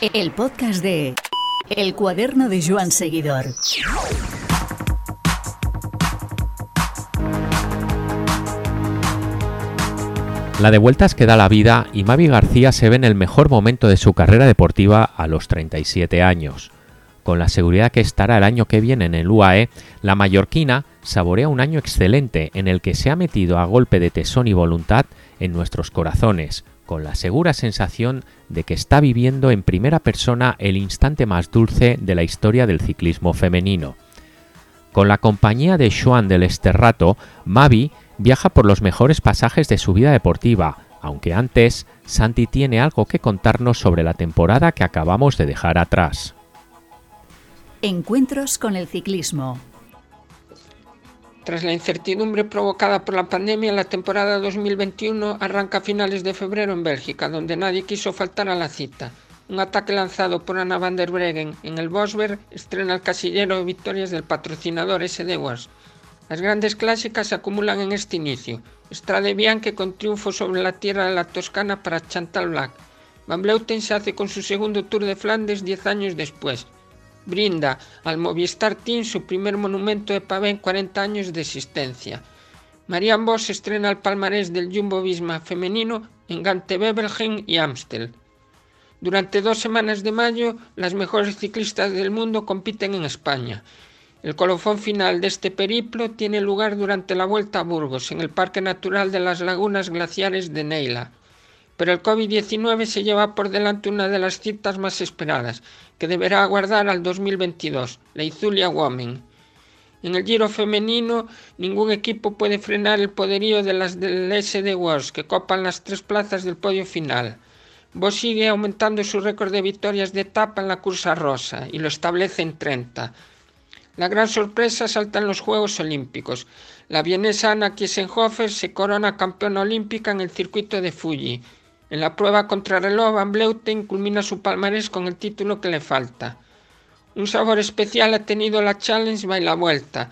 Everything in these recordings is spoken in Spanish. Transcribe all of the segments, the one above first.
El podcast de El cuaderno de Joan Seguidor. La de vueltas que da la vida y Mavi García se ve en el mejor momento de su carrera deportiva a los 37 años. Con la seguridad que estará el año que viene en el UAE, la mallorquina saborea un año excelente en el que se ha metido a golpe de tesón y voluntad en nuestros corazones, con la segura sensación de que está viviendo en primera persona el instante más dulce de la historia del ciclismo femenino. Con la compañía de Joan del Esterrato, Mavi viaja por los mejores pasajes de su vida deportiva, aunque antes Santi tiene algo que contarnos sobre la temporada que acabamos de dejar atrás. Encuentros con el ciclismo. Tras la incertidumbre provocada por la pandemia, la temporada 2021 arranca a finales de febrero en Bélgica, donde nadie quiso faltar a la cita. Un ataque lanzado por Anna van der Breggen en el Bosberg estrena el casillero de victorias del patrocinador SD Wars. Las grandes clásicas se acumulan en este inicio. Strade Bianche con triunfo sobre la tierra de la Toscana para Chantal Black. Van Bleuten se hace con su segundo Tour de Flandes 10 años después. Brinda al Movistar Team su primer monumento de pavé en 40 años de existencia. Marianne Vos estrena el palmarés del Jumbo Visma femenino en Gante Bebelgen y Amstel. Durante dos semanas de mayo, las mejores ciclistas del mundo compiten en España. El colofón final de este periplo tiene lugar durante la vuelta a Burgos, en el Parque Natural de las Lagunas Glaciares de Neila. Pero el COVID-19 se lleva por delante una de las citas más esperadas, que deberá aguardar al 2022, la Izulia Women. En el Giro femenino, ningún equipo puede frenar el poderío de las del SD Wars, que copan las tres plazas del podio final. Vos sigue aumentando su récord de victorias de etapa en la cursa rosa y lo establece en 30. La gran sorpresa salta en los Juegos Olímpicos. La vienesa Anna Kiesenhofer se corona campeona olímpica en el circuito de Fuji. En la prueba contrarreloj, Van Bleuten culmina su palmarés con el título que le falta. Un sabor especial ha tenido la Challenge by la Vuelta.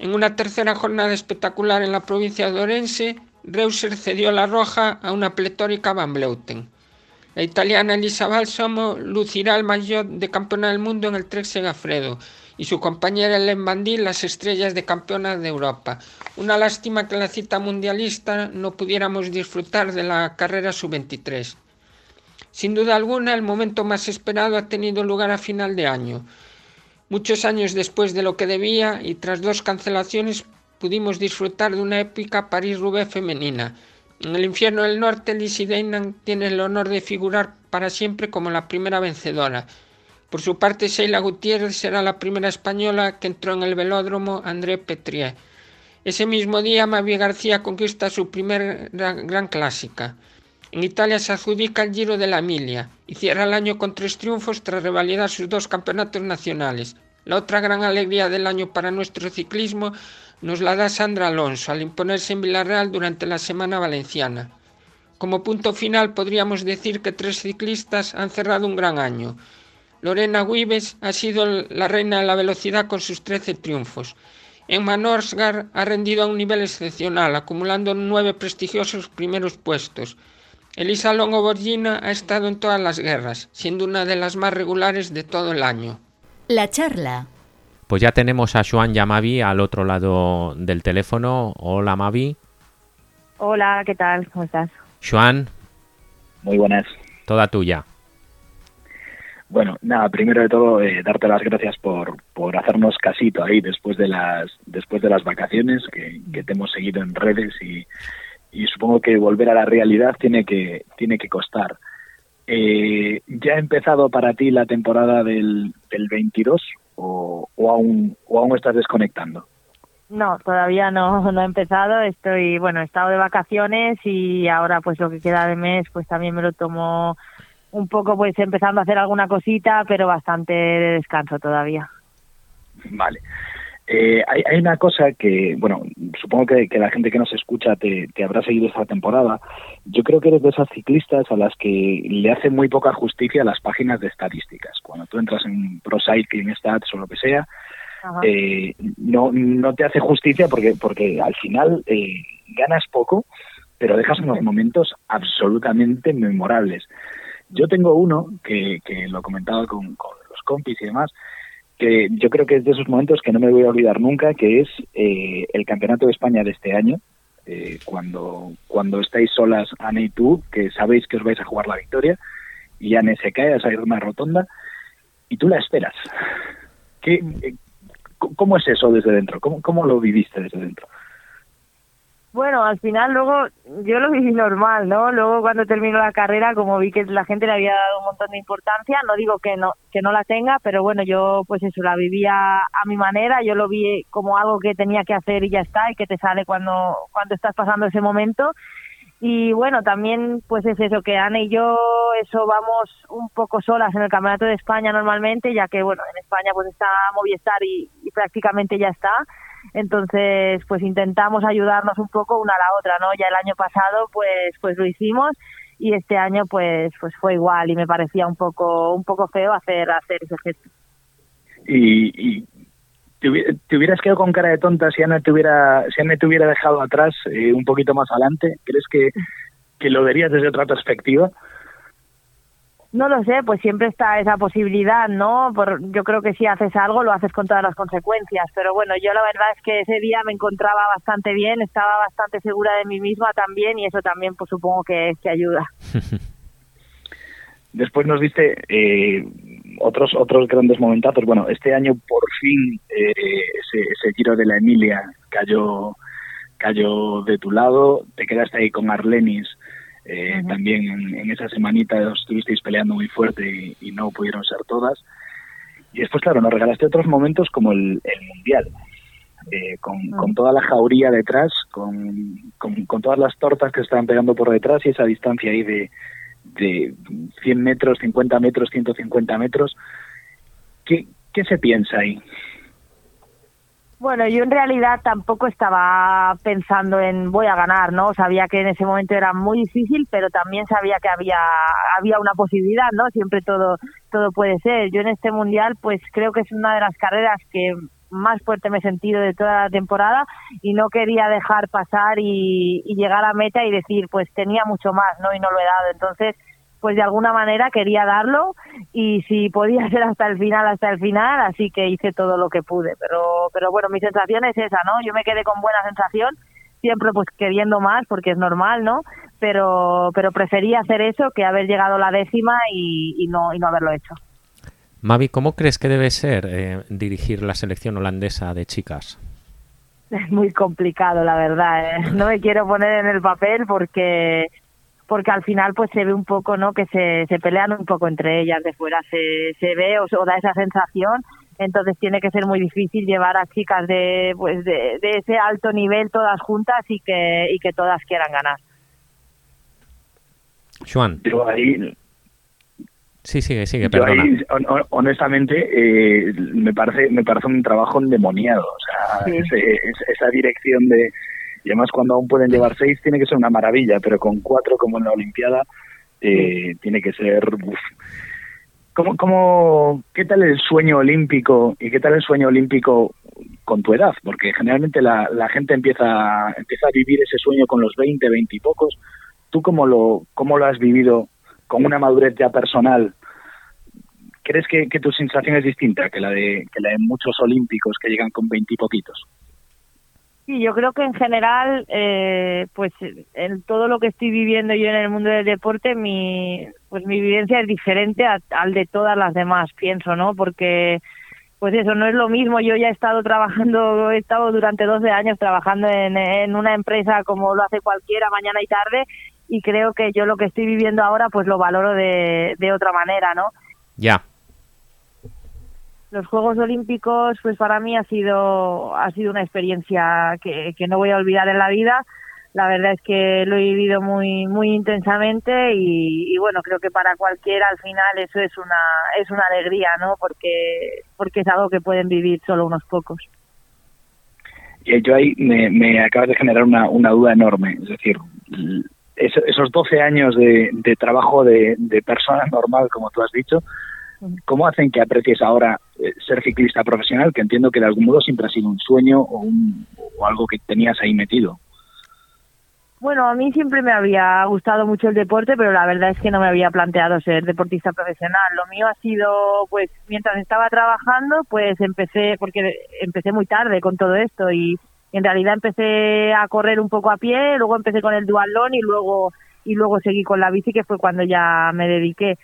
En una tercera jornada espectacular en la provincia de Orense, Reuser cedió la roja a una pletórica Van Bleuten. La italiana Elisa Balsamo lucirá el maillot de campeona del mundo en el Trek Segafredo y su compañera Ellen Bandí las estrellas de campeonas de Europa. Una lástima que la cita mundialista no pudiéramos disfrutar de la carrera sub-23. Sin duda alguna, el momento más esperado ha tenido lugar a final de año. Muchos años después de lo que debía y tras dos cancelaciones pudimos disfrutar de una épica París-Roubaix femenina. En el infierno del norte, Lizzie Deignan tiene el honor de figurar para siempre como la primera vencedora. Por su parte, Sheila Gutiérrez será la primera española que entró en el velódromo André Petrier. Ese mismo día, Mavi García conquista su primer gran clásica. En Italia se adjudica el Giro de la Emilia y cierra el año con tres triunfos tras revalidar sus dos campeonatos nacionales. La otra gran alegría del año para nuestro ciclismo nos la da Sandra Alonso al imponerse en Villarreal durante la Semana Valenciana. Como punto final podríamos decir que tres ciclistas han cerrado un gran año. Lorena Wives ha sido la reina de la velocidad con sus 13 triunfos. Emma Norsgaard ha rendido a un nivel excepcional, acumulando nueve prestigiosos primeros puestos. Elisa Longo Borgina ha estado en todas las guerras, siendo una de las más regulares de todo el año. La charla. Pues ya tenemos a Joan Yamavi al otro lado del teléfono. Hola Mavi. Hola, ¿qué tal? ¿Cómo estás? Joan. Muy buenas. Toda tuya. Bueno, nada, primero de todo, eh, darte las gracias por, por hacernos casito ahí después de las, después de las vacaciones, que, te hemos seguido en redes y, y, supongo que volver a la realidad tiene que, tiene que costar. Eh, ¿Ya ha empezado para ti la temporada del, del 22 o, o, aún, o aún estás desconectando? No, todavía no, no he empezado. Estoy, bueno, he estado de vacaciones y ahora pues lo que queda de mes pues también me lo tomo un poco pues empezando a hacer alguna cosita, pero bastante de descanso todavía. Vale. Eh, hay, hay, una cosa que, bueno, supongo que, que la gente que nos escucha te, te, habrá seguido esta temporada. Yo creo que eres de esas ciclistas a las que le hace muy poca justicia a las páginas de estadísticas. Cuando tú entras en Pro Cycling Stats o lo que sea, eh, no, no te hace justicia porque, porque al final eh, ganas poco, pero dejas unos momentos absolutamente memorables. Yo tengo uno que, lo comentaba con, con los compis y demás, que yo creo que es de esos momentos que no me voy a olvidar nunca, que es eh, el Campeonato de España de este año, eh, cuando, cuando estáis solas, Anne y tú, que sabéis que os vais a jugar la victoria, y Anne se cae a salir una rotonda, y tú la esperas. ¿Qué, eh, ¿Cómo es eso desde dentro? ¿Cómo, ¿Cómo lo viviste desde dentro? Bueno, al final luego yo lo viví normal, ¿no? Luego cuando terminó la carrera, como vi que la gente le había dado un montón de importancia, no digo que no que no la tenga, pero bueno, yo pues eso la vivía a mi manera, yo lo vi como algo que tenía que hacer y ya está, y que te sale cuando cuando estás pasando ese momento. Y bueno, también pues es eso que Ana y yo eso vamos un poco solas en el Campeonato de España normalmente, ya que bueno, en España pues está Movistar y, y prácticamente ya está entonces pues intentamos ayudarnos un poco una a la otra no ya el año pasado pues pues lo hicimos y este año pues pues fue igual y me parecía un poco un poco feo hacer hacer ese gesto. Y, y te, hubieras quedado con cara de tonta si Ana te hubiera si Ana te hubiera dejado atrás eh, un poquito más adelante crees que que lo verías desde otra perspectiva no lo sé, pues siempre está esa posibilidad, ¿no? Por, yo creo que si haces algo lo haces con todas las consecuencias, pero bueno, yo la verdad es que ese día me encontraba bastante bien, estaba bastante segura de mí misma también y eso también pues supongo que, que ayuda. Después nos diste eh, otros otros grandes momentazos. Bueno, este año por fin eh, ese, ese giro de la Emilia cayó cayó de tu lado, te quedaste ahí con Arlenis eh, También en, esa semanita estuvisteis peleando muy fuerte y, no pudieron ser todas. Y después, claro, nos regalaste otros momentos como el, Mundial, eh, con, con, toda la jauría detrás, con, con, todas las tortas que estaban pegando por detrás y esa distancia ahí de, de 100 metros, 50 metros, 150 metros. ¿Qué, qué se piensa ahí? Bueno, yo en realidad tampoco estaba pensando en voy a ganar, ¿no? Sabía que en ese momento era muy difícil, pero también sabía que había había una posibilidad, ¿no? Siempre todo todo puede ser. Yo en este mundial, pues creo que es una de las carreras que más fuerte me he sentido de toda la temporada y no quería dejar pasar y, y llegar a meta y decir, pues tenía mucho más, ¿no? Y no lo he dado. Entonces, pues de alguna manera quería darlo y si podía ser hasta el final, hasta el final, así que hice todo lo que pude. Pero, pero bueno, mi sensación es esa, ¿no? Yo me quedé con buena sensación, siempre pues queriendo más porque es normal, ¿no? Pero, pero prefería hacer eso que haber llegado a la décima y, y no, y no haberlo hecho. Mavi, ¿cómo crees que debe ser eh, dirigir la selección holandesa de chicas? Es muy complicado, la verdad. ¿eh? No me quiero poner en el papel porque porque al final pues se ve un poco, ¿no? Que se, se pelean un poco entre ellas de fuera, se, se ve o, da esa sensación, entonces tiene que ser muy difícil llevar a chicas de, pues de, de ese alto nivel todas juntas y que, y que todas quieran ganar. Juan. Yo ahí Sí, sigue, sigue, perdona. Ahí, honestamente, eh, me parece me parece un trabajo endemoniado. O sea, ese, esa dirección de, y además cuando aún pueden llevar seis tiene que ser una maravilla, pero con cuatro como en la Olimpiada eh, tiene que ser... Uf. ¿Cómo, cómo, ¿Qué tal el sueño olímpico y qué tal el sueño olímpico con tu edad? Porque generalmente la, la gente empieza, empieza a vivir ese sueño con los 20, 20 y pocos. ¿Tú cómo lo, cómo lo has vivido con una madurez ya personal? ¿Crees que, que tu sensación es distinta que la de, que la de muchos olímpicos que llegan con 20 y poquitos? Sí, yo creo que en general, eh, pues en todo lo que estoy viviendo yo en el mundo del deporte, mi, pues mi vivencia es diferente al de todas las demás, pienso, ¿no? Porque, pues eso, no es lo mismo. Yo ya he estado trabajando, he estado durante 12 años trabajando en, en una empresa como lo hace cualquiera, mañana y tarde, y creo que yo lo que estoy viviendo ahora, pues lo valoro de, de otra manera, ¿no? Ya los Juegos Olímpicos, pues para mí ha sido, ha sido una experiencia que, no voy a olvidar en la vida. La verdad es que lo he vivido muy, muy intensamente y, bueno, creo que para cualquiera al final eso es una, es una alegría, ¿no? Porque, porque es algo que pueden vivir solo unos pocos. Y yo ahí me, me acabas de generar una, una duda enorme. Es decir, esos 12 años de, de trabajo de, de persona normal, como tú has dicho, ¿Cómo hacen que aprecies ahora eh, ser ciclista profesional, que entiendo que de algún modo siempre ha sido un sueño o, un, o algo que tenías ahí metido? Bueno, a mí siempre me había gustado mucho el deporte, pero la verdad es que no me había planteado ser deportista profesional. Lo mío ha sido, pues, mientras estaba trabajando, pues empecé, porque empecé muy tarde con todo esto y en realidad empecé a correr un poco a pie, luego empecé con el dualón y luego y luego seguí con la bici, que fue cuando ya me dediqué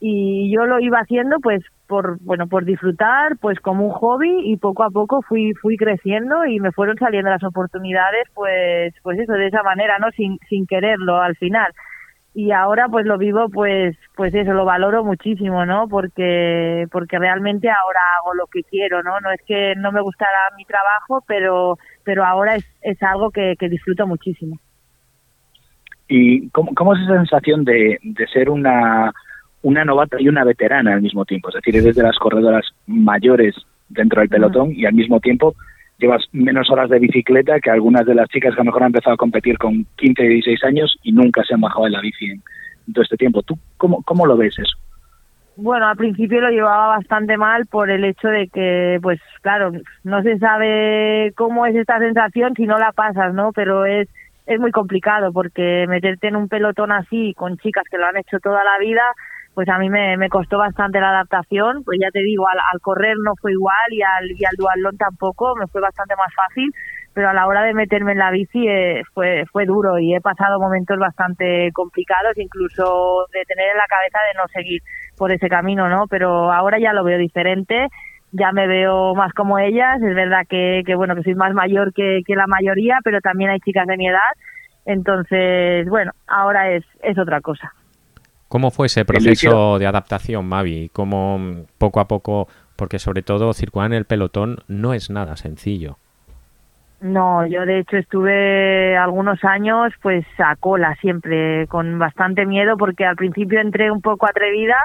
y yo lo iba haciendo pues por bueno por disfrutar pues como un hobby y poco a poco fui fui creciendo y me fueron saliendo las oportunidades pues pues eso de esa manera no sin sin quererlo al final. Y ahora pues lo vivo pues pues eso lo valoro muchísimo no porque porque realmente ahora hago lo que quiero no no es que no me gustara mi trabajo pero pero ahora es, es algo que, que disfruto muchísimo. Y cómo, cómo es esa sensación de, de ser una una novata y una veterana al mismo tiempo. Es decir, eres de las corredoras mayores dentro del pelotón y al mismo tiempo llevas menos horas de bicicleta que algunas de las chicas que a lo mejor han empezado a competir con 15 y 16 años y nunca se han bajado de la bici en, todo este tiempo. ¿Tú cómo, cómo lo ves eso? Bueno, al principio lo llevaba bastante mal por el hecho de que, pues claro, no se sabe cómo es esta sensación si no la pasas, ¿no? Pero es, es muy complicado porque meterte en un pelotón así con chicas que lo han hecho toda la vida, pues a mí me, costó bastante la adaptación, pues ya te digo, al, correr no fue igual y al, y al tampoco, me fue bastante más fácil, pero a la hora de meterme en la bici eh, fue, fue duro y he pasado momentos bastante complicados, incluso de tener en la cabeza de no seguir por ese camino, ¿no? Pero ahora ya lo veo diferente, ya me veo más como ellas, es verdad que, que bueno, que soy más mayor que, que la mayoría, pero también hay chicas de mi edad, entonces, bueno, ahora es, es otra cosa. ¿Cómo fue ese proceso de adaptación, Mavi? ¿Cómo mm, poco a poco, porque sobre todo circular en el pelotón no es nada sencillo? No, yo de hecho estuve algunos años pues a cola siempre, con bastante miedo porque al principio entré un poco atrevida,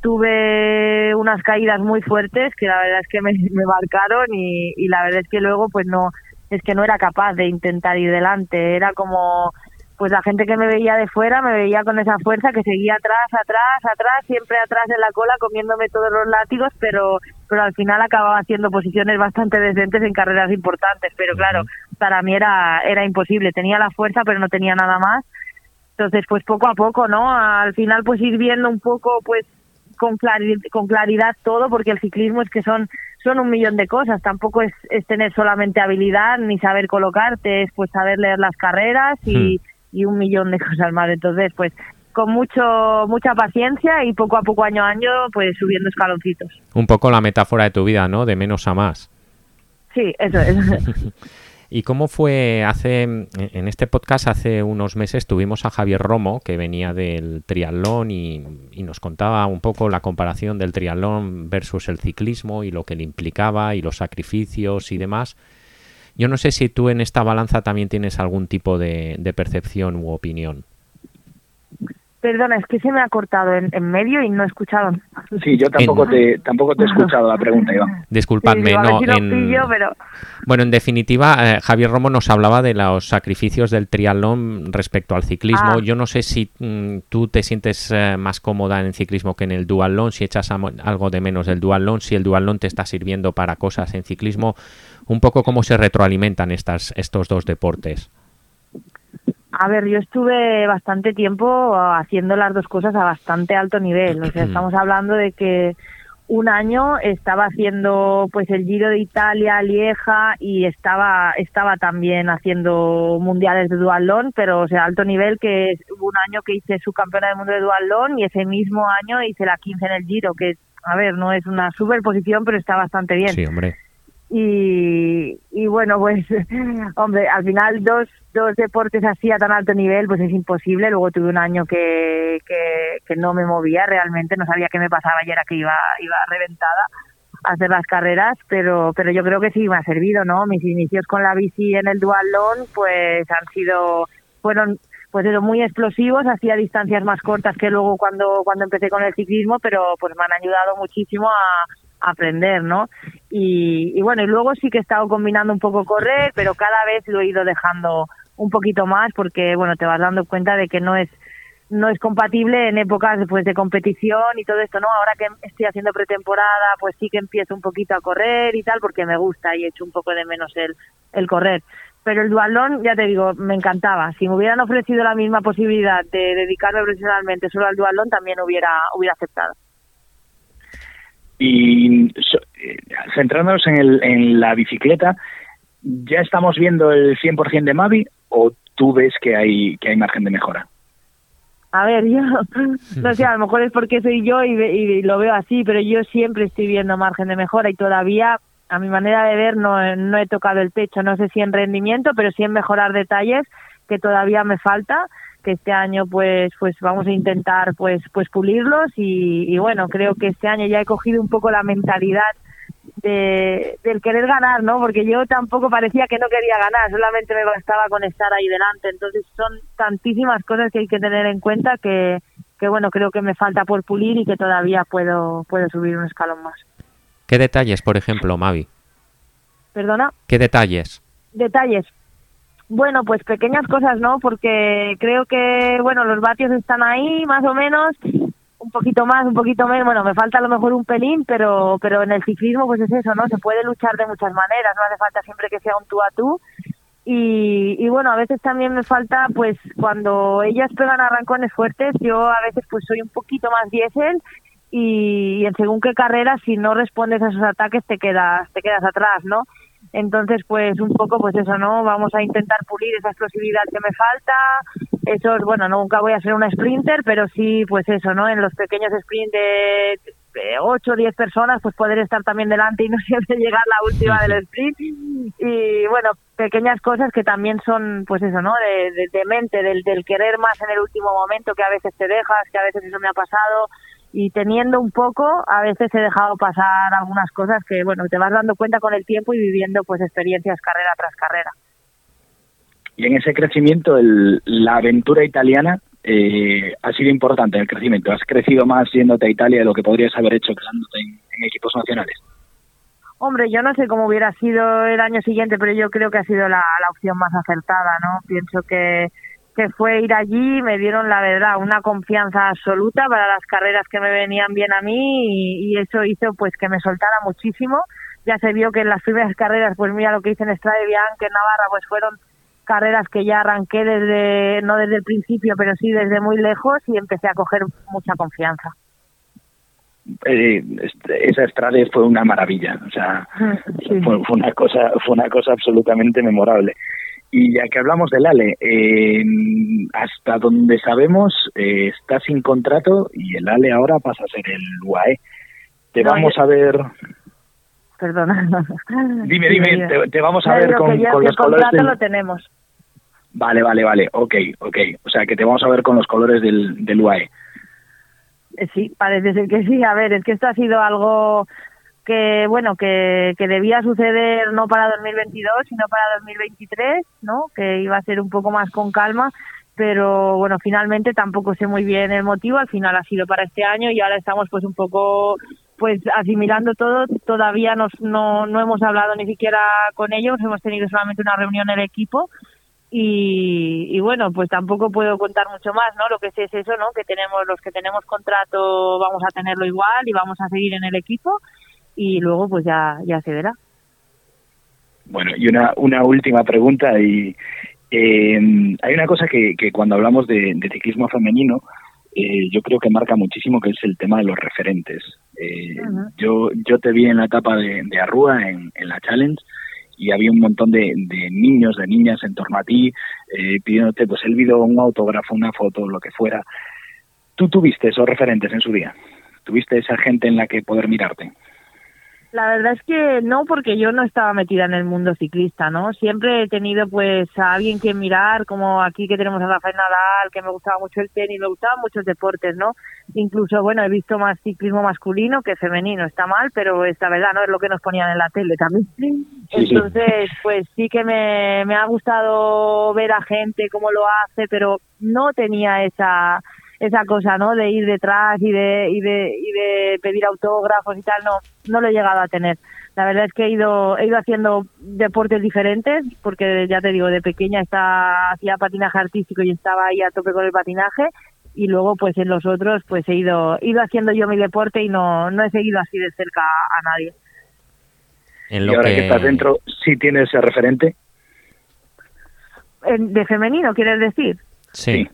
tuve unas caídas muy fuertes que la verdad es que me, marcaron y, y la verdad es que luego pues no, es que no era capaz de intentar ir delante, era como pues la gente que me veía de fuera me veía con esa fuerza que seguía atrás, atrás, atrás, siempre atrás en la cola comiéndome todos los látigos, pero pero al final acababa haciendo posiciones bastante decentes en carreras importantes, pero claro, para mí era era imposible, tenía la fuerza pero no tenía nada más. Entonces, pues poco a poco, ¿no? Al final pues ir viendo un poco pues con, claridad, con claridad todo, porque el ciclismo es que son son un millón de cosas, tampoco es, es tener solamente habilidad ni saber colocarte, es pues saber leer las carreras y hmm y un millón de cosas más. Entonces, pues con mucho mucha paciencia y poco a poco, año a año, pues subiendo escaloncitos. Un poco la metáfora de tu vida, ¿no? De menos a más. Sí, eso es. ¿Y cómo fue hace, en este podcast hace unos meses tuvimos a Javier Romo, que venía del triatlón y, y, nos contaba un poco la comparación del triatlón versus el ciclismo y lo que le implicaba y los sacrificios y demás. Yo no sé si tú en esta balanza también tienes algún tipo de, percepción u opinión. Perdona, es que se me ha cortado en, medio y no he escuchado. Sí, yo tampoco te tampoco te he escuchado la pregunta, Iván. Disculpadme, no. Bueno, en definitiva, eh, Javier Romo nos hablaba de los sacrificios del triatlón respecto al ciclismo. Ah. Yo no sé si mm, tú te sientes eh, más cómoda en el ciclismo que en el dualón, si echas algo de menos del dualón, si el dualón te está sirviendo para cosas en ciclismo un poco cómo se retroalimentan estas, estos dos deportes. A ver, yo estuve bastante tiempo haciendo las dos cosas a bastante alto nivel. O sea, estamos hablando de que un año estaba haciendo pues el Giro de Italia, Lieja y estaba estaba también haciendo mundiales de dualón, pero o sea, alto nivel que hubo un año que hice su campeona del mundo de dualón y ese mismo año hice la 15 en el Giro, que a ver, no es una superposición, pero está bastante bien. Sí, hombre. Y, y bueno, pues, hombre, al final dos, dos deportes así a tan alto nivel, pues es imposible. Luego tuve un año que, que, que no me movía realmente, no sabía qué me pasaba y era que iba, iba reventada a hacer las carreras, pero, pero yo creo que sí me ha servido, ¿no? Mis inicios con la bici en el dualón, pues han sido, fueron pues muy explosivos, hacía distancias más cortas que luego cuando, cuando empecé con el ciclismo, pero pues me han ayudado muchísimo a, aprender, ¿no? Y, bueno, y luego sí que he estado combinando un poco correr, pero cada vez lo he ido dejando un poquito más porque, bueno, te vas dando cuenta de que no es no es compatible en épocas después de competición y todo esto, ¿no? Ahora que estoy haciendo pretemporada, pues sí que empiezo un poquito a correr y tal porque me gusta y echo un poco de menos el, el correr. pero el dualón, ya te digo, me encantaba. Si me hubieran ofrecido la misma posibilidad de dedicarme profesionalmente solo al dualón, también hubiera, hubiera aceptado. Y eh, centrándonos en, el, en la bicicleta, ¿ya estamos viendo el 100% de Mavi o tú ves que hay, que hay margen de mejora? A ver, yo no sé, a lo mejor es porque soy yo y, y, lo veo así, pero yo siempre estoy viendo margen de mejora y todavía, a mi manera de ver, no, no he tocado el techo. No sé si en rendimiento, pero sí en mejorar detalles que todavía me falta que este año pues pues vamos a intentar pues pues pulirlos y, y bueno creo que este año ya he cogido un poco la mentalidad de, del querer ganar, ¿no? Porque yo tampoco parecía que no quería ganar, solamente me bastaba con estar ahí delante. Entonces son tantísimas cosas que hay que tener en cuenta que, que bueno, creo que me falta por pulir y que todavía puedo, puedo subir un escalón más. ¿Qué detalles, por ejemplo, Mavi? ¿Perdona? ¿Qué detalles? Detalles. Bueno, pues pequeñas cosas, ¿no? Porque creo que, bueno, los vatios están ahí, más o menos, un poquito más, un poquito menos, bueno, me falta a lo mejor un pelín, pero pero en el ciclismo pues es eso, ¿no? Se puede luchar de muchas maneras, no hace falta siempre que sea un tú a tú. Y, y bueno, a veces también me falta, pues cuando ellas pegan arrancones fuertes, yo a veces pues soy un poquito más diésel y, en según qué carrera, si no respondes a esos ataques te quedas, te quedas atrás, ¿no? Entonces, pues un poco, pues eso, ¿no? Vamos a intentar pulir esa explosividad que me falta. Eso, bueno, nunca voy a ser una sprinter, pero sí, pues eso, ¿no? En los pequeños sprints de 8 o 10 personas, pues poder estar también delante y no siempre llegar la última del sprint. Y bueno, pequeñas cosas que también son, pues eso, ¿no? De, de, de mente, del, del querer más en el último momento, que a veces te dejas, que a veces eso me ha pasado y teniendo un poco, a veces he dejado pasar algunas cosas que, bueno, te vas dando cuenta con el tiempo y viviendo pues experiencias carrera tras carrera. Y en ese crecimiento, el, la aventura italiana eh, ha sido importante en el crecimiento. ¿Has crecido más yéndote a Italia de lo que podrías haber hecho quedándote en, en equipos nacionales? Hombre, yo no sé cómo hubiera sido el año siguiente, pero yo creo que ha sido la, la opción más acertada, ¿no? Pienso que que fue ir allí, me dieron la verdad una confianza absoluta para las carreras que me venían bien a mí y, y, eso hizo pues que me soltara muchísimo. Ya se vio que en las primeras carreras, pues mira lo que hice en Estrada de Bianca, en Navarra, pues fueron carreras que ya arranqué desde, no desde el principio, pero sí desde muy lejos y empecé a coger mucha confianza. Eh, esa Estrada fue una maravilla, o sea, sí. fue, fue, una cosa, fue una cosa absolutamente memorable. Y ya que hablamos del Ale, eh, hasta donde sabemos eh, está sin contrato y el Ale ahora pasa a ser el UAE. Te no, vamos yo... a ver. Perdona. Dime, dime, te, te vamos a ver con, los colores. Del... lo tenemos. Vale, vale, vale. Ok, ok. O sea que te vamos a ver con los colores del, del UAE. Eh, sí, parece ser que sí. A ver, es que esto ha sido algo que bueno que, que debía suceder no para 2022 sino para 2023 no que iba a ser un poco más con calma pero bueno finalmente tampoco sé muy bien el motivo al final ha sido para este año y ahora estamos pues un poco pues asimilando todo todavía nos, no no hemos hablado ni siquiera con ellos hemos tenido solamente una reunión el equipo y, y, bueno, pues tampoco puedo contar mucho más, ¿no? Lo que sé es eso, ¿no? Que tenemos, los que tenemos contrato vamos a tenerlo igual y vamos a seguir en el equipo y luego pues ya, ya se verá. Bueno, y una, una última pregunta y eh, hay una cosa que, que cuando hablamos de, de ciclismo femenino eh, yo creo que marca muchísimo que es el tema de los referentes. Eh, uh -huh. yo, yo te vi en la etapa de, de Arrúa, en, en la Challenge, y había un montón de, de niños, de niñas en torno a ti, eh, pidiéndote pues el video, un autógrafo, una foto, lo que fuera. ¿Tú tuviste esos referentes en su día? ¿Tuviste esa gente en la que poder mirarte? La verdad es que no, porque yo no estaba metida en el mundo ciclista, ¿no? Siempre he tenido pues a alguien que mirar, como aquí que tenemos a Rafael Nadal, que me gustaba mucho el tenis, me gustaban muchos deportes, ¿no? Incluso, bueno, he visto más ciclismo masculino que femenino, está mal, pero esta verdad, ¿no? Es lo que nos ponían en la tele también. Entonces, pues sí que me, me ha gustado ver a gente cómo lo hace, pero no tenía esa esa cosa, ¿no? De ir detrás y de, y de, y de pedir autógrafos y tal, no, no lo he llegado a tener. La verdad es que he ido, he ido haciendo deportes diferentes, porque ya te digo, de pequeña estaba, hacía patinaje artístico y estaba ahí a tope con el patinaje, y luego pues en los otros pues he ido, he ido haciendo yo mi deporte y no, no he seguido así de cerca a nadie. En lo y ahora que... que estás dentro, ¿sí tienes ese referente? De femenino, ¿quieres decir? Sí.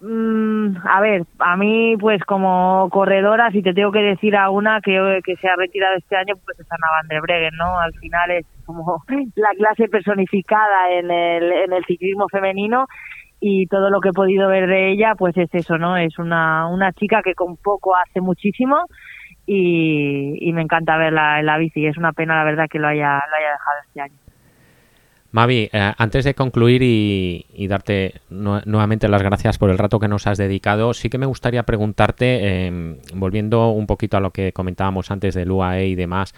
Mm, a ver, a mí, pues como corredora, si te tengo que decir a una que, se ha retirado este año, pues es Ana Van der Breggen, ¿no? Al final es como la clase personificada en el, en el ciclismo femenino y todo lo que he podido ver de ella, pues es eso, ¿no? Es una, una chica que con poco hace muchísimo y, me encanta verla en la bici. Es una pena, la verdad, que lo haya, lo haya dejado este año. Mavi, eh, antes de concluir y, darte nuevamente las gracias por el rato que nos has dedicado, sí que me gustaría preguntarte, em, volviendo un poquito a lo que comentábamos antes del UAE y demás,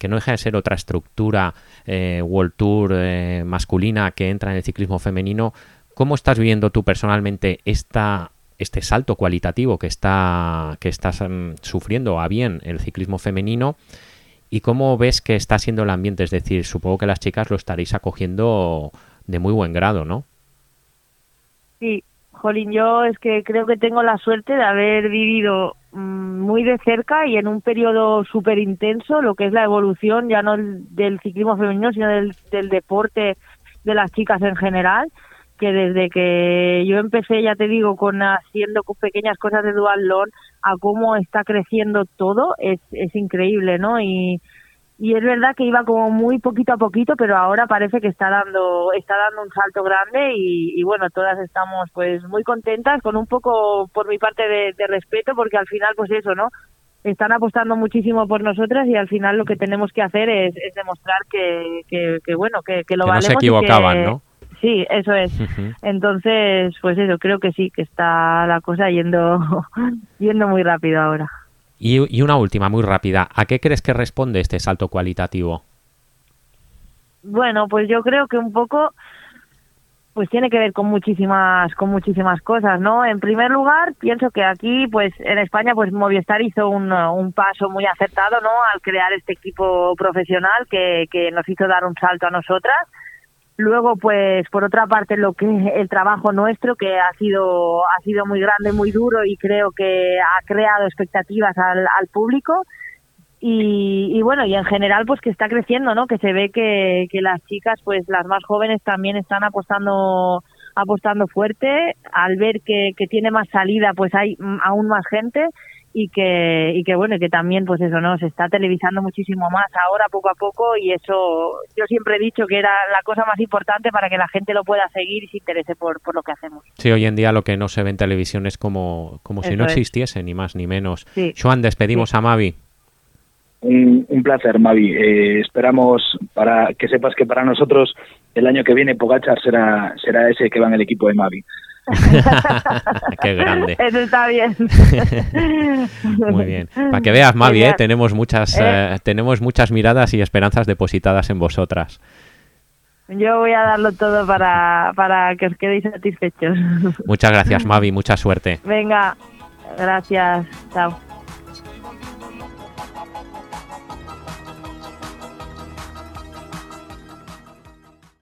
que no deja de ser otra estructura eh, World Tour eh, masculina que entra en el ciclismo femenino, ¿cómo estás viendo tú personalmente esta, este salto cualitativo que, está, que estás em, sufriendo a bien el ciclismo femenino? ¿Y cómo ves que está siendo el ambiente? Es decir, supongo que las chicas lo estaréis acogiendo de muy buen grado, ¿no? Sí, Jolín, yo es que creo que tengo la suerte de haber vivido mm, muy de cerca y en un periodo súper intenso lo que es la evolución, ya no del ciclismo femenino, sino del, del deporte de las chicas en general que desde que yo empecé, ya te digo, con haciendo pequeñas cosas de dual long a cómo está creciendo todo, es, es increíble, ¿no? Y, y es verdad que iba como muy poquito a poquito, pero ahora parece que está dando, está dando un salto grande y, bueno, todas estamos pues muy contentas, con un poco por mi parte de, respeto, porque al final pues eso, ¿no? Están apostando muchísimo por nosotras y al final lo que tenemos que hacer es, demostrar que, que, bueno, que, que lo que no se equivocaban, ¿no? Sí, eso es. Entonces, pues eso, creo que sí, que está la cosa yendo, yendo muy rápido ahora. Y, y una última, muy rápida. ¿A qué crees que responde este salto cualitativo? Bueno, pues yo creo que un poco pues tiene que ver con muchísimas con muchísimas cosas, ¿no? En primer lugar, pienso que aquí, pues en España, pues Movistar hizo un, un paso muy acertado, ¿no? Al crear este equipo profesional que, que nos hizo dar un salto a nosotras Luego, pues, por otra parte, lo que el trabajo nuestro, que ha sido, ha sido muy grande, muy duro y creo que ha creado expectativas al, público. Y, y, bueno, y en general, pues que está creciendo, ¿no? Que se ve que, que las chicas, pues las más jóvenes también están apostando, apostando fuerte. Al ver que, que tiene más salida, pues hay aún más gente y que, y que bueno, que también pues eso, ¿no? Se está televisando muchísimo más ahora poco a poco y eso yo siempre he dicho que era la cosa más importante para que la gente lo pueda seguir y se interese por, por lo que hacemos. Sí, hoy en día lo que no se ve en televisión es como, como si no existiese, ni más ni menos. Sí. Joan, despedimos a Mavi. Un, un, placer, Mavi. Eh, esperamos para que sepas que para nosotros el año que viene Pogachar será, será ese que va en el equipo de Mavi. Qué grande. Eso está bien. Muy bien. Para que veas, Mavi, ¿eh? tenemos, muchas, ¿Eh? Eh, tenemos muchas miradas y esperanzas depositadas en vosotras. Yo voy a darlo todo para, para que os quedéis satisfechos. Muchas gracias, Mavi. Mucha suerte. Venga, gracias. Chao.